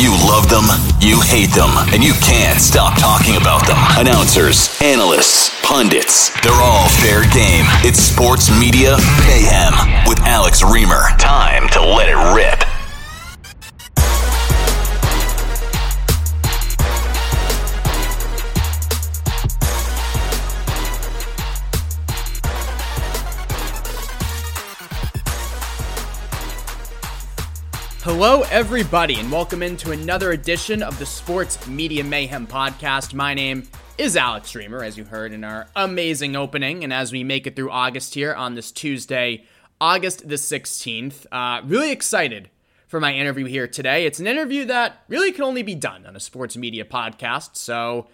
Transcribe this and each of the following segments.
You love them, you hate them, and you can't stop talking about them. Announcers, analysts, pundits, they're all fair game. It's Sports Media Mayhem with Alex Reimer. Time to let it rip. Hello, everybody, and welcome into another edition of the Sports Media Mayhem podcast. My name is Alex Reimer, as you heard in our amazing opening, and as we make it through August here on this Tuesday, August the 16th, uh, really excited for my interview here today. It's an interview that really can only be done on a sports media podcast, so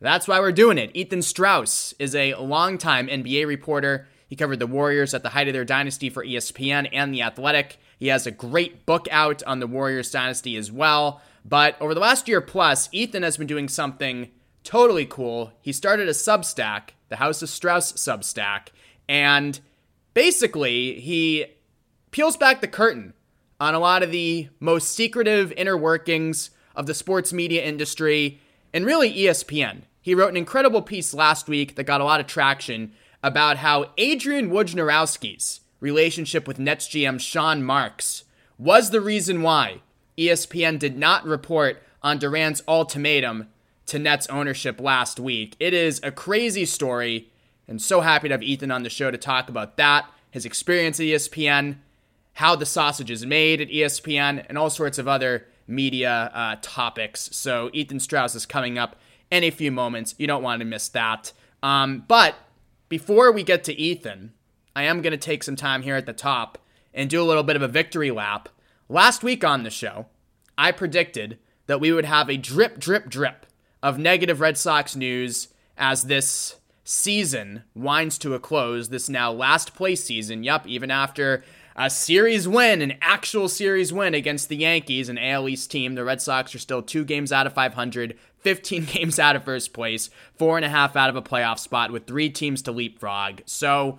that's why we're doing it. Ethan Strauss is a longtime NBA reporter. He covered the Warriors at the height of their dynasty for ESPN and The Athletic. He has a great book out on the Warriors dynasty as well. But over the last year plus, Ethan has been doing something totally cool. He started a Substack, the House of Strauss Substack, and basically he peels back the curtain on a lot of the most secretive inner workings of the sports media industry and really ESPN. He wrote an incredible piece last week that got a lot of traction about how Adrian Wojnarowski's relationship with Nets GM Sean Marks was the reason why ESPN did not report on Durant's ultimatum to Nets ownership last week. It is a crazy story, and so happy to have Ethan on the show to talk about that, his experience at ESPN, how the sausage is made at ESPN, and all sorts of other media uh, topics. So Ethan Strauss is coming up in a few moments. You don't want to miss that. Um, but before we get to Ethan, I am going to take some time here at the top and do a little bit of a victory lap. Last week on the show, I predicted that we would have a drip, drip, drip of negative Red Sox news as this season winds to a close. This now last place season. Yup, even after a series win, an actual series win against the Yankees, an AL East team, the Red Sox are still two games out of 500, 15 games out of first place, four and a half out of a playoff spot with three teams to leapfrog. So,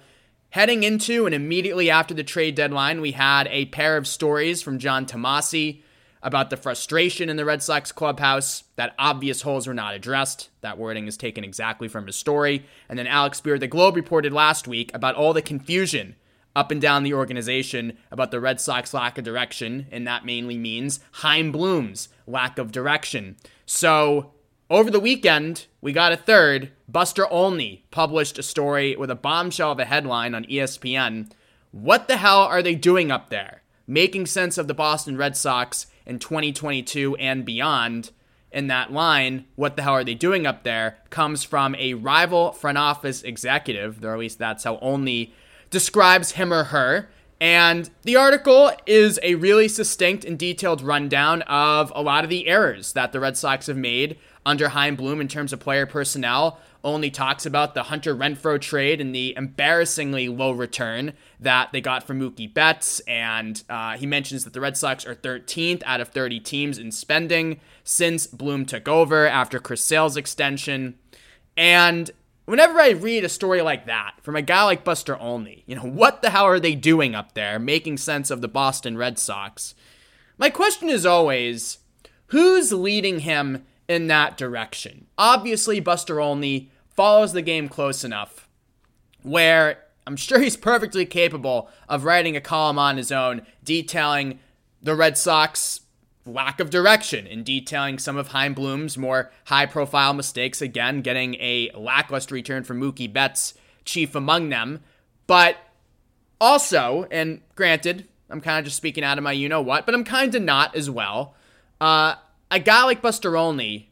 Heading into and immediately after the trade deadline, we had a pair of stories from John Tomase about the frustration in the Red Sox clubhouse, that obvious holes were not addressed. That wording is taken exactly from his story. And then Alex Speier, the Globe, reported last week about all the confusion up and down the organization about the Red Sox lack of direction, and that mainly means Chaim Bloom's lack of direction. So over the weekend, we got a third. Buster Olney published a story with a bombshell of a headline on ESPN. What the hell are they doing up there? Making sense of the Boston Red Sox in 2022 and beyond. In that line, what the hell are they doing up there? comes from a rival front office executive, or at least that's how Olney describes him or her. And the article is a really succinct and detailed rundown of a lot of the errors that the Red Sox have made under Chaim Bloom in terms of player personnel. Olney talks about the Hunter Renfroe trade and the embarrassingly low return that they got from Mookie Betts. And uh, he mentions that the Red Sox are 13th out of 30 teams in spending since Bloom took over after Chris Sale's extension. And whenever I read a story like that from a guy like Buster Olney, you know, what the hell are they doing up there making sense of the Boston Red Sox? My question is always who's leading him in that direction. Obviously, Buster Olney follows the game close enough where I'm sure he's perfectly capable of writing a column on his own detailing the Red Sox lack of direction and detailing some of Chaim Bloom's more high profile mistakes. Again, getting a lackluster return from Mookie Betts, chief among them. But also, and granted, I'm kind of just speaking out of my you know what, but I'm kind of not as well. Uh, a guy like Buster Olney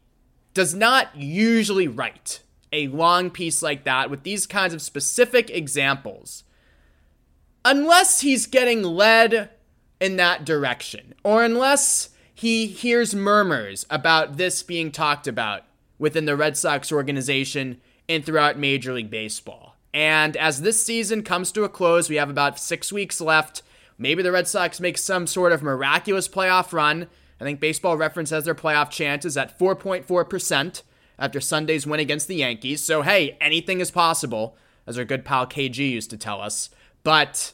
does not usually write a long piece like that with these kinds of specific examples unless he's getting led in that direction or unless he hears murmurs about this being talked about within the Red Sox organization and throughout Major League Baseball. And as this season comes to a close, we have about six weeks left. Maybe the Red Sox make some sort of miraculous playoff run. I think Baseball Reference has their playoff chances at 4.4% after Sunday's win against the Yankees. So, hey, anything is possible, as our good pal KG used to tell us. But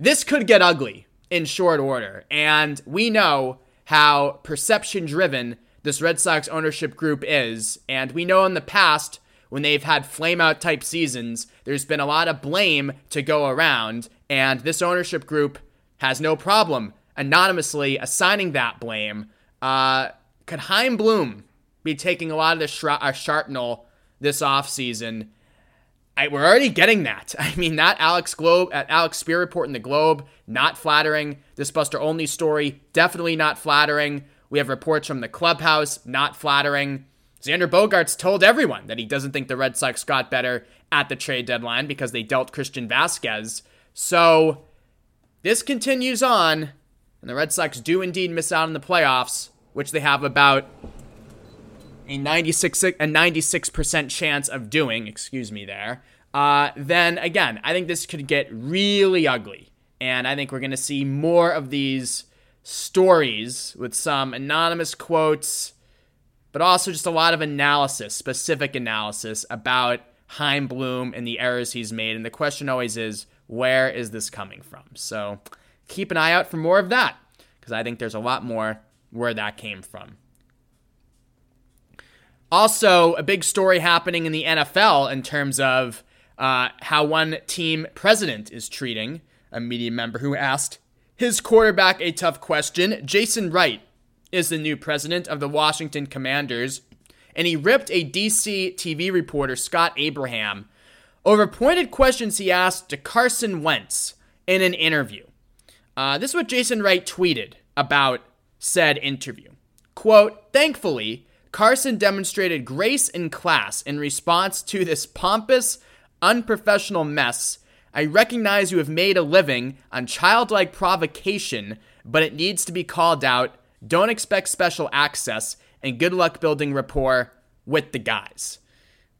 this could get ugly in short order. And we know how perception driven this Red Sox ownership group is. And we know in the past, when they've had flame out type seasons, there's been a lot of blame to go around. And this ownership group has no problem anonymously assigning that blame. Uh, could Chaim Bloom be taking a lot of the uh, sharpnel this offseason? We're already getting that. I mean, that Alex Globe at Alex Speier report in the Globe, not flattering. This Buster Olney story, definitely not flattering. We have reports from the clubhouse, not flattering. Xander Bogaerts told everyone that he doesn't think the Red Sox got better at the trade deadline because they dealt Christian Vázquez. So this continues on, and the Red Sox do indeed miss out on the playoffs, which they have about a 96 a 96% chance of doing, excuse me there. Uh, then again, I think this could get really ugly. And I think we're going to see more of these stories with some anonymous quotes, but also just a lot of analysis, specific analysis about Chaim Bloom and the errors he's made. And the question always is, where is this coming from? So keep an eye out for more of that, because I think there's a lot more where that came from. Also, a big story happening in the NFL in terms of uh, how one team president is treating a media member who asked his quarterback a tough question. Jason Wright is the new president of the Washington Commanders, and he ripped a DC TV reporter, Scott Abraham, over pointed questions he asked to Carson Wentz in an interview. Uh, this is what Jason Wright tweeted about said interview. Quote, thankfully, Carson demonstrated grace and class in response to this pompous, unprofessional mess. I recognize you have made a living on childlike provocation, but it needs to be called out. Don't expect special access, and good luck building rapport with the guys.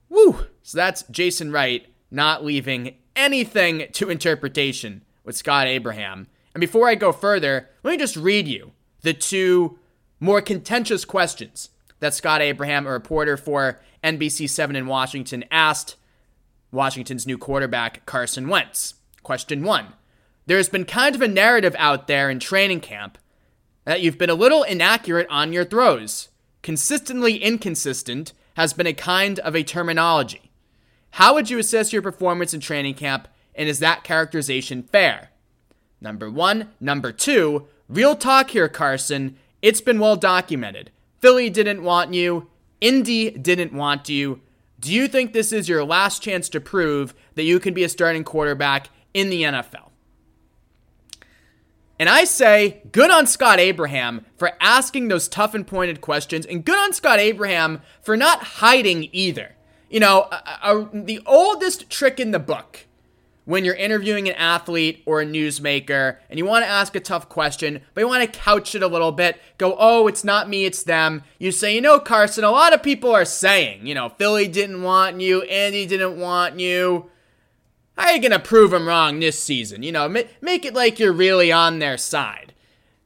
Woo! So that's Jason Wright not leaving anything to interpretation with Scott Abraham. And before I go further, let me just read you the two more contentious questions that Scott Abraham, a reporter for NBC7 in Washington, asked Washington's new quarterback, Carson Wentz. Question one There's been kind of a narrative out there in training camp that you've been a little inaccurate on your throws. Consistently inconsistent has been a kind of a terminology. How would you assess your performance in training camp, and is that characterization fair? Number one. Number two, real talk here, Carson. It's been well documented. Philly didn't want you. Indy didn't want you. Do you think this is your last chance to prove that you can be a starting quarterback in the NFL? And I say, good on Scott Abraham for asking those tough and pointed questions, and good on Scott Abraham for not hiding either. You know, the oldest trick in the book when you're interviewing an athlete or a newsmaker and you want to ask a tough question, but you want to couch it a little bit, go, oh, it's not me, it's them. You say, you know, Carson, a lot of people are saying, you know, Philly didn't want you, Indy didn't want you. How are you going to prove them wrong this season? You know, make it like you're really on their side.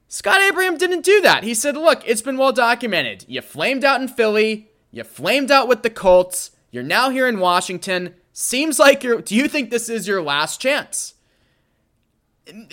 Scott Abraham didn't do that. He said, look, it's been well documented. You flamed out in Philly, you flamed out with the Colts, you're now here in Washington. Seems like you're. Do you think this is your last chance?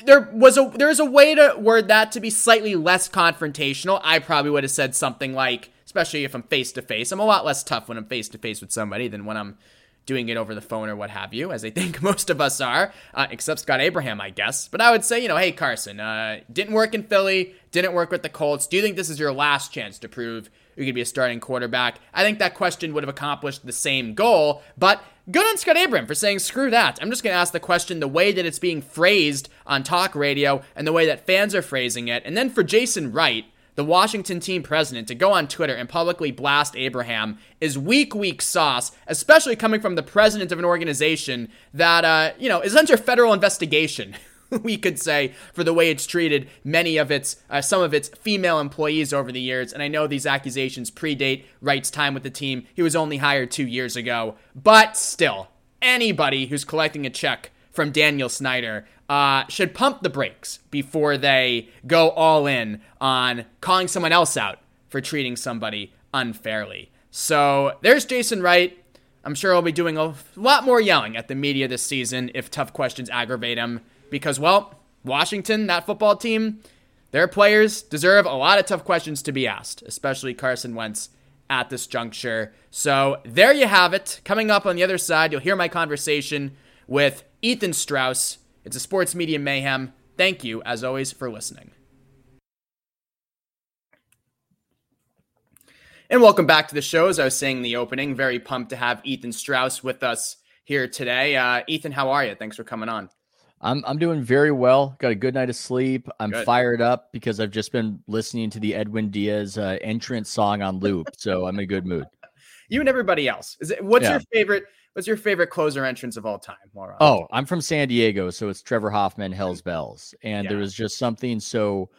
There was a there's a way to word that to be slightly less confrontational. I probably would have said something like, especially if I'm face to face. I'm a lot less tough when I'm face to face with somebody than when I'm doing it over the phone or what have you, as I think most of us are, uh, except Scott Abraham, I guess. But I would say, you know, hey, Carson, uh, didn't work in Philly, didn't work with the Colts. Do you think this is your last chance to prove you could be a starting quarterback? I think that question would have accomplished the same goal, but Good on Scott Abraham for saying, screw that. I'm just going to ask the question the way that it's being phrased on talk radio and the way that fans are phrasing it. And then for Jason Wright, the Washington team president, to go on Twitter and publicly blast Abraham is weak, weak sauce, especially coming from the president of an organization that, uh, you know, is under federal investigation we could say, for the way it's treated many of its, uh, some of its female employees over the years. And I know these accusations predate Wright's time with the team. He was only hired two years ago. But still, anybody who's collecting a check from Daniel Snyder uh, should pump the brakes before they go all in on calling someone else out for treating somebody unfairly. So there's Jason Wright. I'm sure he'll be doing a lot more yelling at the media this season if tough questions aggravate him because, well, Washington, that football team, their players deserve a lot of tough questions to be asked, especially Carson Wentz at this juncture. So there you have it. Coming up on the other side, you'll hear my conversation with Ethan Strauss. It's a sports media mayhem. Thank you, as always, for listening. And welcome back to the show. As I was saying in the opening, very pumped to have Ethan Strauss with us here today. Uh, Ethan, how are you? Thanks for coming on. I'm I'm doing very well. Got a good night of sleep. I'm good. fired up because I've just been listening to the Edwin Diaz uh, entrance song on loop, so I'm in a good mood. You and everybody else. Is it? What's yeah. your favorite? What's your favorite closer entrance of all time? Laura? Oh, I'm from San Diego, so it's Trevor Hoffman, Hell's Bells, and yeah. there was just something so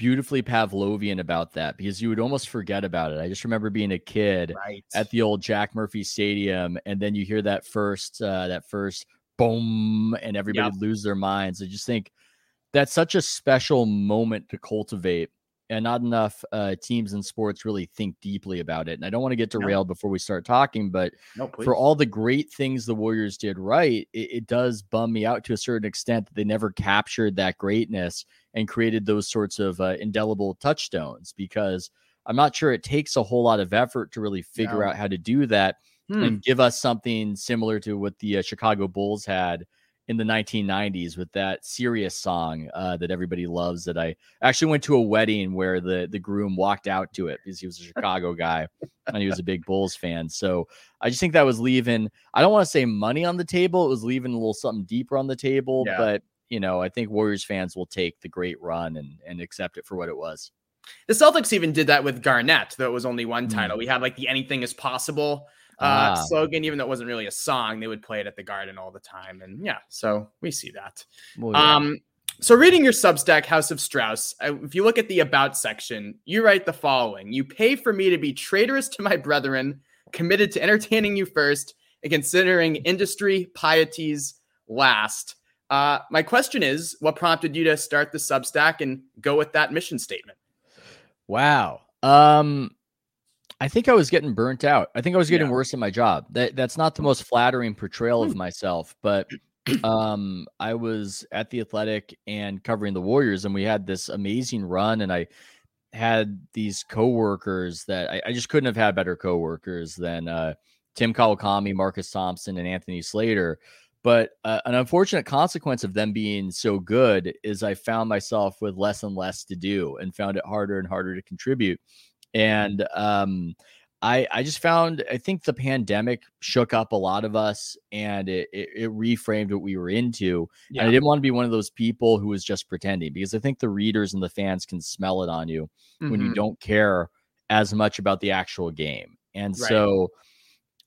beautifully Pavlovian about that because you would almost forget about it. I just remember being a kid right. at the old Jack Murphy Stadium, and then you hear that first uh, that first boom, and everybody yep. lose their minds. I just think that's such a special moment to cultivate. And not enough uh, teams in sports really think deeply about it. And I don't want to get derailed no. before we start talking, but no, for all the great things the Warriors did right, it, it does bum me out to a certain extent that they never captured that greatness and created those sorts of uh, indelible touchstones because I'm not sure it takes a whole lot of effort to really figure no. out how to do that hmm. and give us something similar to what the uh, Chicago Bulls had in the 1990s with that Sirius song uh, that everybody loves. That I actually went to a wedding where the the groom walked out to it because he was a Chicago guy and he was a big Bulls fan. So I just think that was leaving. I don't want to say money on the table. It was leaving a little something deeper on the table. Yeah. But you know, I think Warriors fans will take the great run and and accept it for what it was. The Celtics even did that with Garnett, though it was only one title. Mm. We had like the anything is possible uh, ah. slogan, even though it wasn't really a song, they would play it at the Garden all the time. And yeah, so we see that. Well, yeah. Um, so reading your Substack, House of Strauss, if you look at the About section, you write the following: You pay for me to be traitorous to my brethren, committed to entertaining you first, and considering industry pieties last. Uh, my question is, what prompted you to start the Substack and go with that mission statement? Wow. Um, I think I was getting burnt out. I think I was getting yeah. worse at my job. That that's not the most flattering portrayal of hmm. myself, but um I was at the Athletic and covering the Warriors and we had this amazing run and I had these coworkers that I, I just couldn't have had better coworkers than uh Tim Kawakami, Marcus Thompson, and Anthony Slater. But uh, an unfortunate consequence of them being so good is I found myself with less and less to do and found it harder and harder to contribute. And um, I I just found I think the pandemic shook up a lot of us and it it, it reframed what we were into. Yeah. And I didn't want to be one of those people who was just pretending because I think the readers and the fans can smell it on you mm-hmm. when you mm-hmm. don't care as much about the actual game. And right. so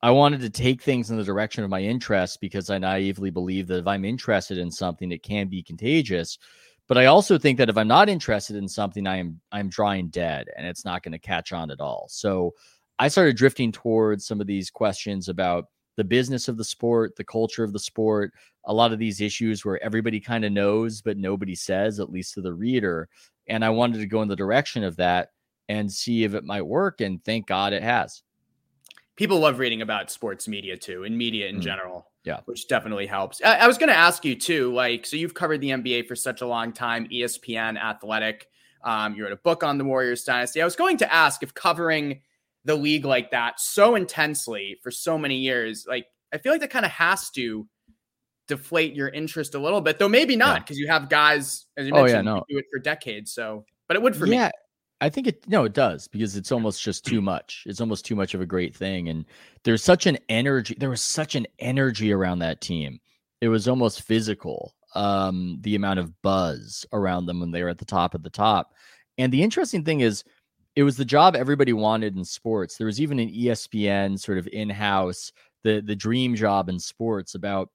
I wanted to take things in the direction of my interests because I naively believe that if I'm interested in something, it can be contagious. But I also think that if I'm not interested in something, I am I'm drawing dead and it's not going to catch on at all. So I started drifting towards some of these questions about the business of the sport, the culture of the sport, a lot of these issues where everybody kind of knows, but nobody says, at least to the reader. And I wanted to go in the direction of that and see if it might work. And thank God it has. People love reading about sports media too, and media in mm. general. Yeah. Which definitely helps. I, I was going to ask you too, like, so you've covered the NBA for such a long time, ESPN, Athletic. Um, you wrote a book on the Warriors dynasty. I was going to ask if covering the league like that so intensely for so many years, like, I feel like that kind of has to deflate your interest a little bit, though maybe not because yeah. you have guys, as you mentioned, oh, yeah, no. do it for decades. So, but it would for yeah. me. I think it no, it does because it's almost just too much. It's almost too much of a great thing. And there's such an energy, there was such an energy around that team. It was almost physical. Um, the amount of buzz around them when they were at the top of the top. And the interesting thing is it was the job everybody wanted in sports. There was even an ESPN sort of in-house, the the dream job in sports about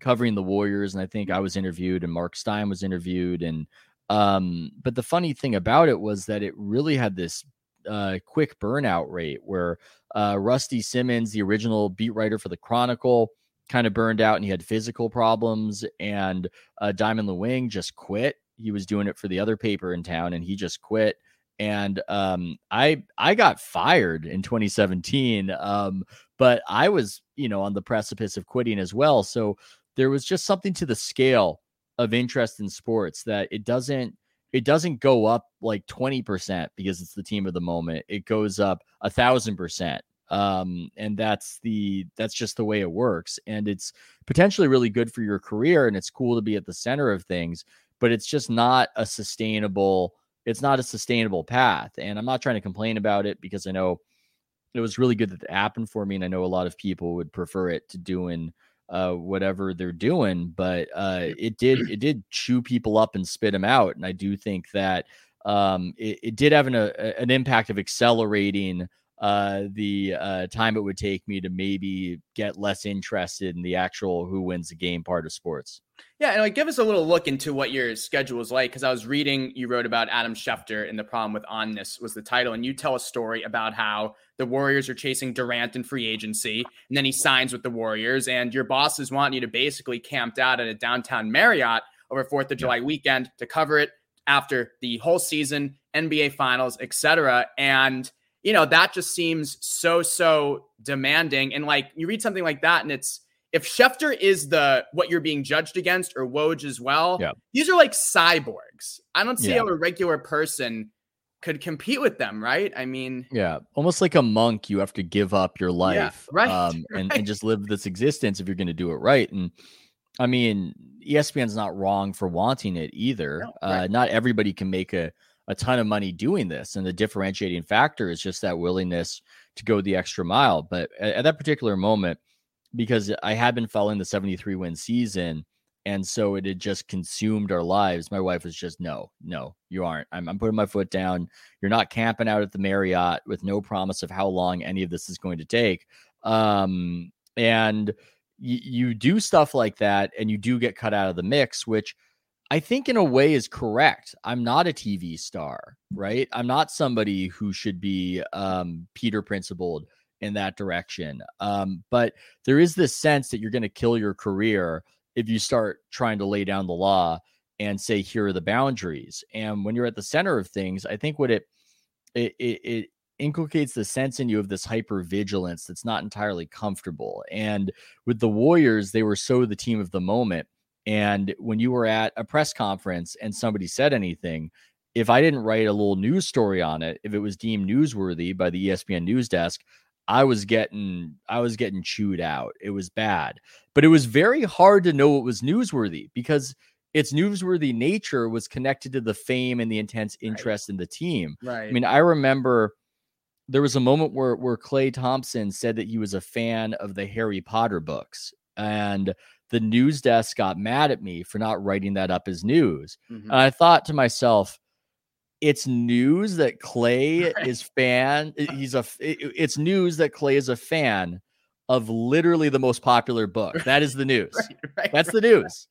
covering the Warriors, and I think I was interviewed and Mark Stein was interviewed, and um, but the funny thing about it was that it really had this uh, quick burnout rate where uh, Rusty Simmons, the original beat writer for the Chronicle, kind of burned out and he had physical problems, and uh, Diamond Leung just quit. He was doing it for the other paper in town, and he just quit. And um, I I got fired in 2017, um, but I was you know on the precipice of quitting as well. So there was just something to the scale of interest in sports that it doesn't it doesn't go up like 20% because it's the team of the moment. It goes up a thousand percent um and that's the that's just the way it works and it's potentially really good for your career and it's cool to be at the center of things but it's just not a sustainable it's not a sustainable path and i'm not trying to complain about it because i know it was really good that it happened for me and i know a lot of people would prefer it to doing uh, whatever they're doing. But uh, it did it did chew people up and spit them out, and I do think that um, it, it, did have an, a, an impact of accelerating uh, the uh, time it would take me to maybe get less interested in the actual who wins the game part of sports. Yeah, and like give us a little look into what your schedule is like because I was reading you wrote about Adam Schefter and the problem with onness was the title, and you tell a story about how the Warriors are chasing Durant in free agency, and then he signs with the Warriors, and your bosses want you to basically camped out at a downtown Marriott over Fourth of July yeah. weekend to cover it after the whole season, NBA Finals, etc. And you know that just seems so so demanding, and like you read something like that, and it's if Schefter is the what you're being judged against or Woj as well, yeah. these are like cyborgs. I don't see yeah. how a regular person could compete with them, right? I mean, yeah, almost like a monk, you have to give up your life, yeah, right, um, and, and just live this existence if you're going to do it right. And I mean, ESPN's not wrong for wanting it either. No, right. uh, not everybody can make a a ton of money doing this, and the differentiating factor is just that willingness to go the extra mile. But at, at that particular moment because I had been following the 73 win season. And so it had just consumed our lives. My wife was just, no, no, you aren't. I'm, I'm putting my foot down. You're not camping out at the Marriott with no promise of how long any of this is going to take. Um, and y- you do stuff like that and you do get cut out of the mix, which I think in a way is correct. I'm not a TV star, right? I'm not somebody who should be um, Peter principled in that direction. Um, but there is this sense that you're going to kill your career if you start trying to lay down the law and say here are the boundaries. And when you're at the center of things, I think what it it, it, it inculcates the sense in you of this hyper vigilance that's not entirely comfortable. And with the Warriors, they were so the team of the moment. And when you were at a press conference and somebody said anything, if I didn't write a little news story on it, if it was deemed newsworthy by the ESPN news desk, I was getting I was getting chewed out. It was bad. But it was very hard to know what was newsworthy because its newsworthy nature was connected to the fame and the intense interest right. in the team. Right. I mean, I remember there was a moment where where Klay Thompson said that he was a fan of the Harry Potter books and the news desk got mad at me for not writing that up as news. Mm-hmm. And I thought to myself, it's news that Klay right. is fan. Eh, he's a. Eh, eh, it's news that Klay is a fan of literally the most popular book. That is the news. right, right, That's the news.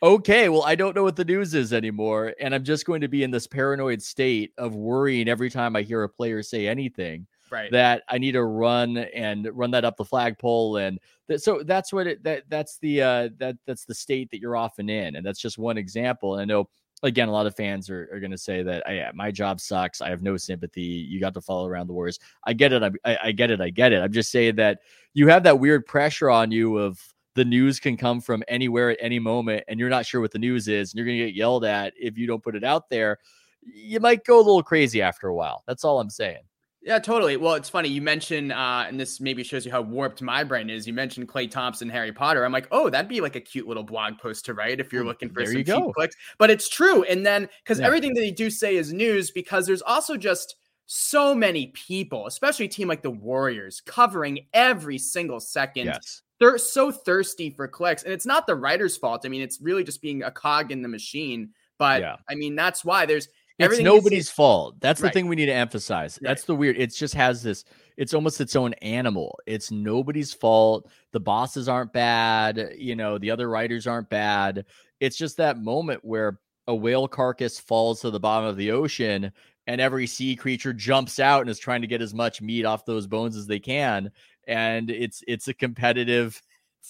Okay, well, I don't know what the news is anymore, and I'm just going to be in this paranoid state of worrying every time I hear a player say anything. Right. That I need to run and run that up the flagpole, and th- so that's what it. That that's the uh that that's the state that you're often in, and that's just one example. And I know again, a lot of fans are, are going to say that yeah, my job sucks. I have no sympathy. You got to follow around the Warriors. I get it. I, I get it. I get it. I'm just saying that you have that weird pressure on you of the news can come from anywhere at any moment, and you're not sure what the news is, and you're going to get yelled at if you don't put it out there. You might go a little crazy after a while. That's all I'm saying. Yeah, totally. Well, it's funny you mentioned, uh, and this maybe shows you how warped my brain is. You mentioned Klay Thompson, Harry Potter. I'm like, oh, that'd be like a cute little blog post to write if you're looking for there some cheap clicks. But it's true, and then because yeah. everything that they do say is news, because there's also just so many people, especially a team like the Warriors, covering every single second. Yes. They're so thirsty for clicks, and it's not the writer's fault. I mean, it's really just being a cog in the machine. But yeah. I mean, that's why there's It's nobody's fault. That's right. the thing we need to emphasize. Right. That's the weird. It just has this. It's almost its own animal. It's nobody's fault. The bosses aren't bad. You know, the other writers aren't bad. It's just that moment where a whale carcass falls to the bottom of the ocean and every sea creature jumps out and is trying to get as much meat off those bones as they can and it's it's a competitive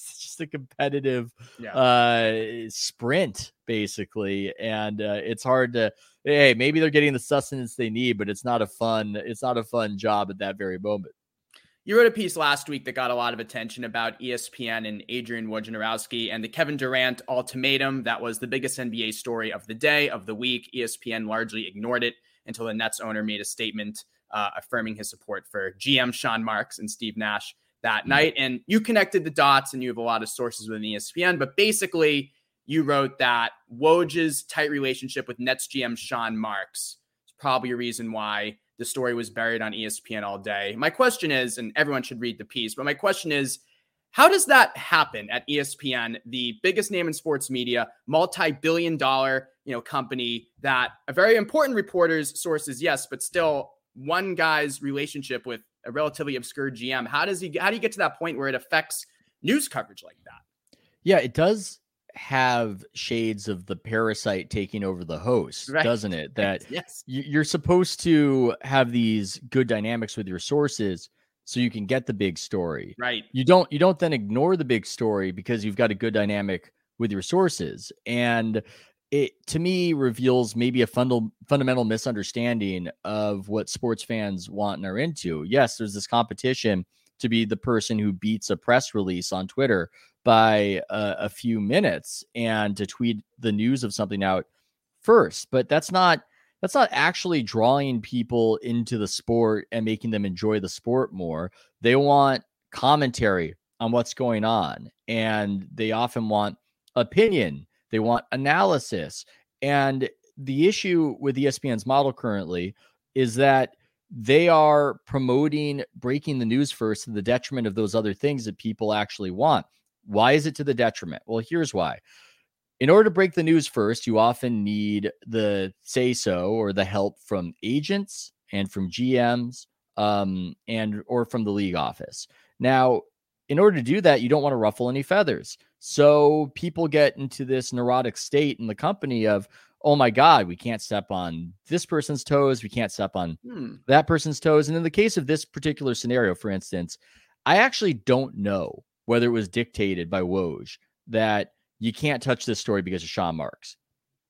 it's just a competitive yeah. uh sprint basically and uh, it's hard to hey maybe they're getting the sustenance they need but it's not a fun it's not a fun job at that very moment you wrote a piece last week that got a lot of attention about ESPN and Adrian Wojnarowski and the Kevin Durant ultimatum. That was the biggest NBA story of the day, of the week. ESPN largely ignored it until the Nets owner made a statement uh, affirming his support for GM Sean Marks and Steve Nash that mm-hmm. night. And you connected the dots and you have a lot of sources within ESPN, but basically, you wrote that Woj's tight relationship with Nets GM Sean Marks is probably a reason why the story was buried on ESPN all day. My question is, and everyone should read the piece, but my question is, how does that happen at ESPN, the biggest name in sports media, multi-billion dollar, you know, company that a very important reporter's sources, yes, but still one guy's relationship with a relatively obscure GM. How does he how do you get to that point where it affects news coverage like that? Yeah, it does have shades of the parasite taking over the host, right. doesn't it? That yes. you're supposed to have these good dynamics with your sources so you can get the big story. Right. You don't you don't then ignore the big story because you've got a good dynamic with your sources. And it to me reveals maybe a fundal, fundamental misunderstanding of what sports fans want and are into. Yes, there's this competition to be the person who beats a press release on Twitter by a, a few minutes and to tweet the news of something out first. But that's not that's not actually drawing people into the sport and making them enjoy the sport more. They want commentary on what's going on, and they often want opinion. They want analysis. And the issue with ESPN's model currently is that they are promoting breaking the news first to the detriment of those other things that people actually want. Why is it to the detriment? Well, here's why. In order to break the news first, you often need the say so or the help from agents and from GMs um, and or from the league office. Now, in order to do that, you don't want to ruffle any feathers. So people get into this neurotic state in the company of, oh my God, we can't step on this person's toes. We can't step on hmm. that person's toes. And in the case of this particular scenario, for instance, I actually don't know whether it was dictated by Woj that you can't touch this story because of Sean Marks.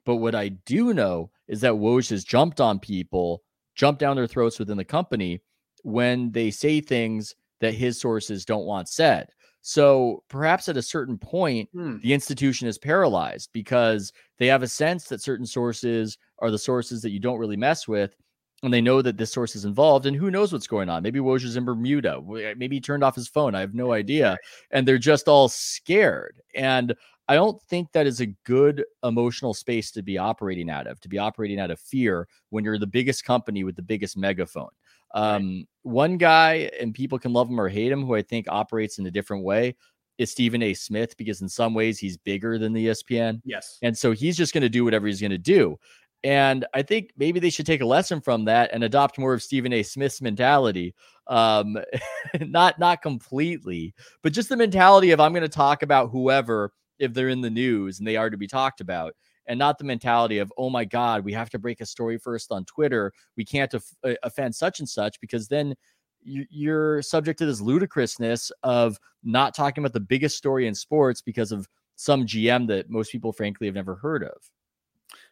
But what I do know is that Woj has jumped on people, jumped down their throats within the company when they say things that his sources don't want said. So perhaps at a certain point, hmm. the institution is paralyzed because they have a sense that certain sources are the sources that you don't really mess with and they know that this source is involved and who knows what's going on? Maybe woj is in bermuda maybe he turned off his phone i have no idea and they're just all scared and i don't think that is a good emotional space to be operating out of to be operating out of fear when you're the biggest company with the biggest megaphone um, right. one guy and people can love him or hate him who i think operates in a different way is Stephen A. Smith because in some ways he's bigger than the ESPN. Yes. And so he's just going to do whatever he's going to do. And I think maybe they should take a lesson from that and adopt more of Stephen A. Smith's mentality. Um, not not completely, but just the mentality of I'm going to talk about whoever if they're in the news and they are to be talked about, and not the mentality of oh my god, we have to break a story first on Twitter. We can't uh, offend such and such because then you're subject to this ludicrousness of not talking about the biggest story in sports because of some GM that most people, frankly, have never heard of.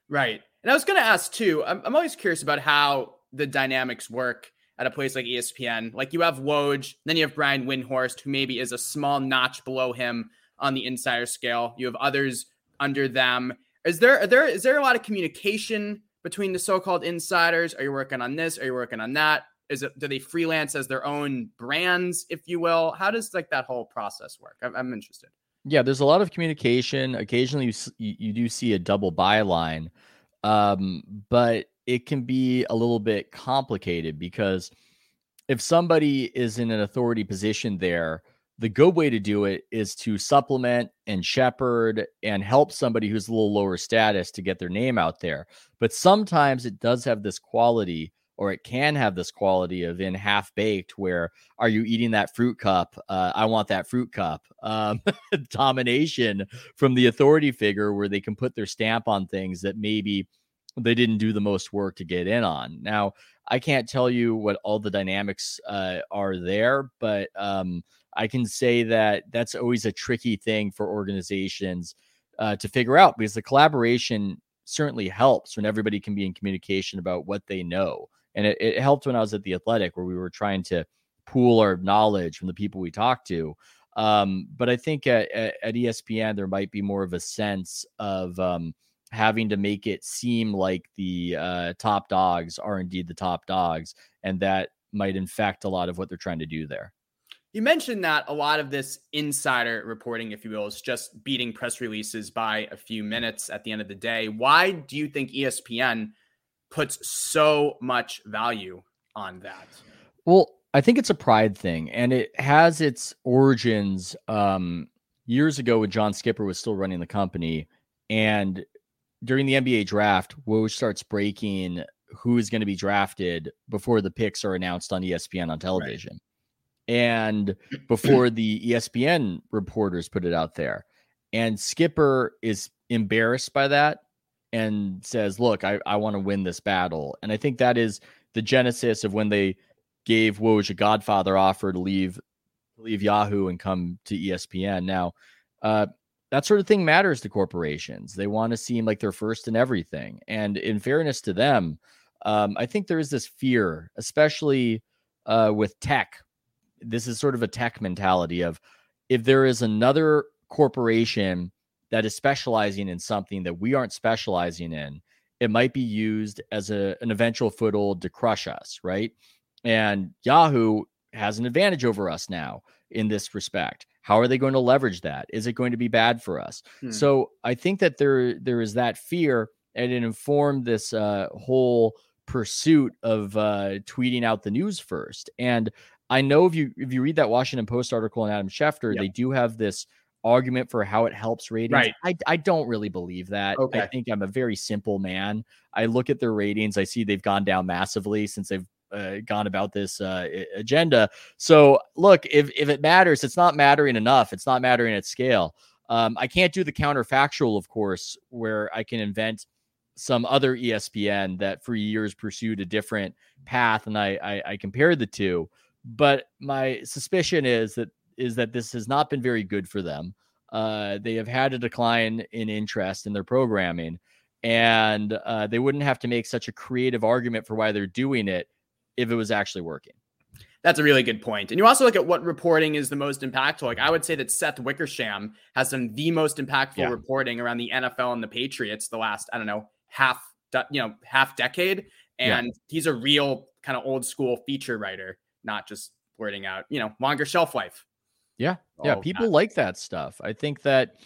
Right. And I was going to ask too, I'm, I'm always curious about how the dynamics work at a place like ESPN. Like you have Woj, then you have Brian Windhorst, who maybe is a small notch below him on the insider scale. You have others under them. Is there are there is there a lot of communication between the so-called insiders? Are you working on this? Are you working on that? Is it do they freelance as their own brands, if you will? How does like that whole process work? I'm, I'm interested. Yeah, there's a lot of communication. Occasionally, you you do see a double byline um, but it can be a little bit complicated because if somebody is in an authority position there, the good way to do it is to supplement and shepherd and help somebody who's a little lower status to get their name out there. But sometimes it does have this quality or it can have this quality of in half baked where are you eating that fruit cup? Uh, i want that fruit cup. Um, domination from the authority figure where they can put their stamp on things that maybe they didn't do the most work to get in on. Now i can't tell you what all the dynamics uh, are there but um, i can say that that's always a tricky thing for organizations uh, to figure out because the collaboration certainly helps when everybody can be in communication about what they know and it, it helped when I was at the Athletic, where we were trying to pool our knowledge from the people we talked to. Um, but I think at, at, ESPN there might be more of a sense of um, having to make it seem like the uh, top dogs are indeed the top dogs, and that might infect a lot of what they're trying to do there. You mentioned that a lot of this insider reporting, if you will, is just beating press releases by a few minutes at the end of the day. Why do you think ESPN puts so much value on that. Well, I think it's a pride thing and it has its origins um, years ago when John Skipper was still running the company and during the NBA draft, Woj starts breaking who is going to be drafted before the picks are announced on ESPN on television. Right. And before the ESPN reporters put it out there. And Skipper is embarrassed by that and says, Look, I, I want to win this battle. And I think that is the genesis of when they gave Woj a Godfather offer to leave leave Yahoo and come to ESPN. Now, uh, that sort of thing matters to corporations. They want to seem like they're first in everything. And in fairness to them, um, I think there is this fear, especially uh, with tech. This is sort of a tech mentality of if there is another corporation that is specializing in something that we aren't specializing in, it might be used as a, an eventual foothold to crush us, right? And Yahoo has an advantage over us now in this respect. How are they going to leverage that? Is it going to be bad for us? Hmm. So I think that there there is that fear, and it informed this uh, whole pursuit of uh, tweeting out the news first. And I know if you if you read that Washington Post article on Adam Schefter, yep. they do have this argument for how it helps ratings. Right. I, I don't really believe that. Okay. I think I'm a very simple man. I look at their ratings, I see they've gone down massively since they've uh, gone about this uh, agenda. So look, if if it matters, it's not mattering enough. It's not mattering at scale. Um, I can't do the counterfactual, of course, where I can invent some other ESPN that for years pursued a different path, and I, I, I compared the two. But my suspicion is that is that this has not been very good for them. Uh, they have had a decline in interest in their programming, and uh, they wouldn't have to make such a creative argument for why they're doing it if it was actually working. That's a really good point. And you also look at what reporting is the most impactful. Like I would say that Seth Wickersham has done the most impactful yeah. reporting around the NFL and the Patriots the last, I don't know, half, you know, half decade. And yeah. he's a real kind of old school feature writer, not just wording out, you know, longer shelf life. Yeah. Yeah. People like that stuff. I think that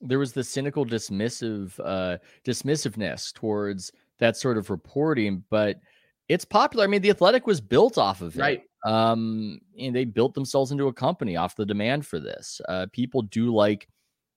there was the cynical dismissive uh dismissiveness towards that sort of reporting, but it's popular. I mean, the athletic was built off of it. Right. Um, and they built themselves into a company off the demand for this. Uh, people do like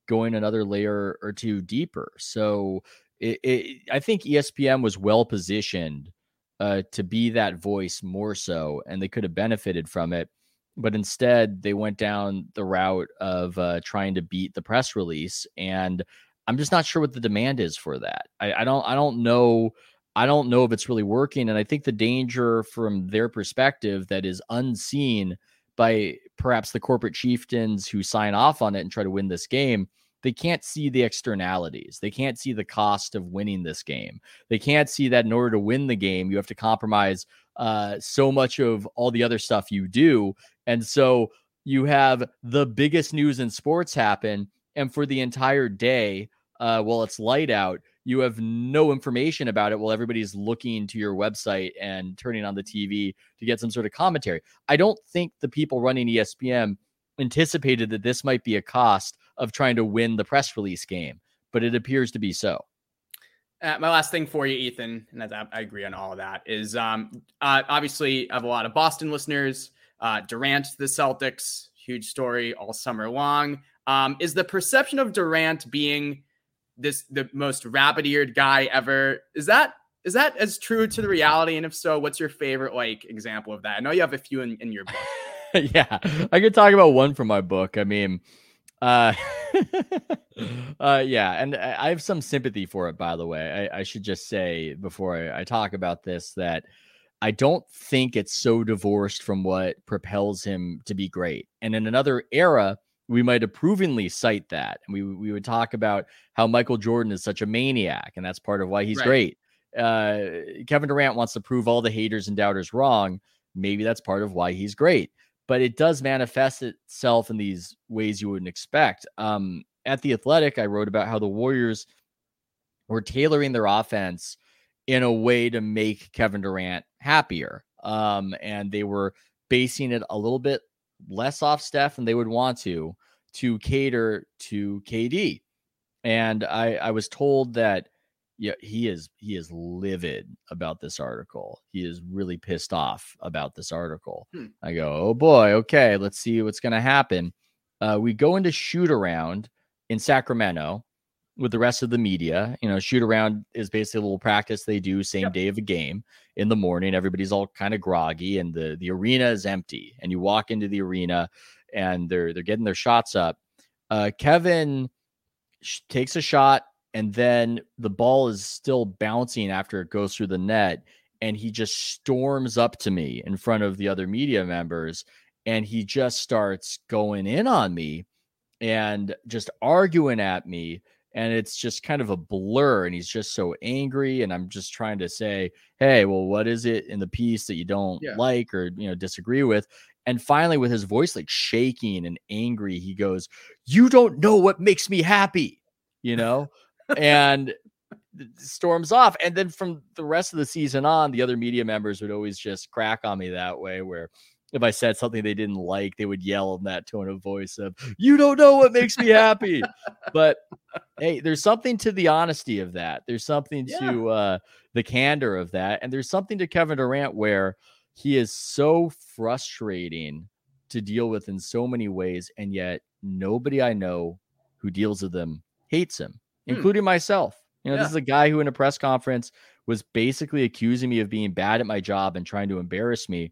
going another layer or two deeper. So it, it, I think ESPN was well positioned uh, to be that voice more so, and they could have benefited from it but instead they went down the route of uh, trying to beat the press release and i'm just not sure what the demand is for that. I, I, don't i don't know i don't know if it's really working and i think the danger from their perspective that is unseen by perhaps the corporate chieftains who sign off on it and try to win this game they can't see the externalities. They can't see the cost of winning this game. They can't see that in order to win the game, you have to compromise uh, so much of all the other stuff you do. And so you have the biggest news in sports happen. And for the entire day, uh, while it's light out, you have no information about it while everybody's looking to your website and turning on the TV to get some sort of commentary. I don't think the people running ESPN anticipated that this might be a cost of trying to win the press release game, but it appears to be so. Uh, my last thing for you, Ethan, and I, I agree on all of that, is um, uh, obviously I have a lot of Boston listeners. Uh, Durant, the Celtics, huge story all summer long. Um, is the perception of Durant being this the most rabbit-eared guy ever? Is that is that as true to the reality? And if so, what's your favorite like example of that? I know you have a few in, in your book. yeah, I could talk about one from my book. I mean, uh, uh, yeah, and I have some sympathy for it. By the way, I, I should just say before I, I talk about this that I don't think it's so divorced from what propels him to be great. And in another era, we might approvingly cite that, and we we would talk about how Michael Jordan is such a maniac, and that's part of why he's right. great. Uh, Kevin Durant wants to prove all the haters and doubters wrong. Maybe that's part of why he's great but it does manifest itself in these ways you wouldn't expect. Um, at the Athletic, I wrote about how the Warriors were tailoring their offense in a way to make Kevin Durant happier. Um, and they were basing it a little bit less off Steph than they would want to to cater to KD. And I, I was told that yeah, he is he is livid about this article. He is really pissed off about this article. Hmm. I go, oh boy, okay, let's see what's gonna happen. Uh, we go into shoot around in Sacramento with the rest of the media. You know, shoot around is basically a little practice they do same yep. day of a game in the morning. Everybody's all kind of groggy, and the the arena is empty. And you walk into the arena, and they're they're getting their shots up. Uh, Kevin sh- takes a shot and then the ball is still bouncing after it goes through the net and he just storms up to me in front of the other media members and he just starts going in on me and just arguing at me and it's just kind of a blur and he's just so angry and i'm just trying to say hey well what is it in the piece that you don't yeah. like or you know disagree with and finally with his voice like shaking and angry he goes you don't know what makes me happy you know and storms off. And then from the rest of the season on, the other media members would always just crack on me that way, where if I said something they didn't like, they would yell in that tone of voice of, You don't know what makes me happy. but hey, there's something to the honesty of that. There's something yeah. to uh, the candor of that. And there's something to Kevin Durant where he is so frustrating to deal with in so many ways. And yet nobody I know who deals with him hates him. Hmm. including myself. You know, yeah. this is a guy who in a press conference was basically accusing me of being bad at my job and trying to embarrass me.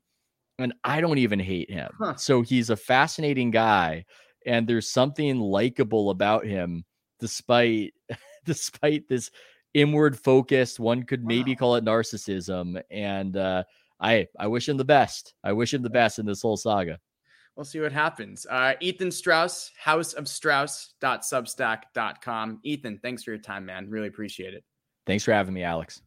And I don't even hate him. Huh. So he's a fascinating guy. And there's something likable about him, despite despite this inward focused, one could maybe wow. call it narcissism. And uh I I wish him the best. I wish him the best in this whole saga we'll see what happens. Uh, Ethan Strauss, houseofstrauss.substack.com. Ethan, thanks for your time, man. Really appreciate it. Thanks for having me, Alex.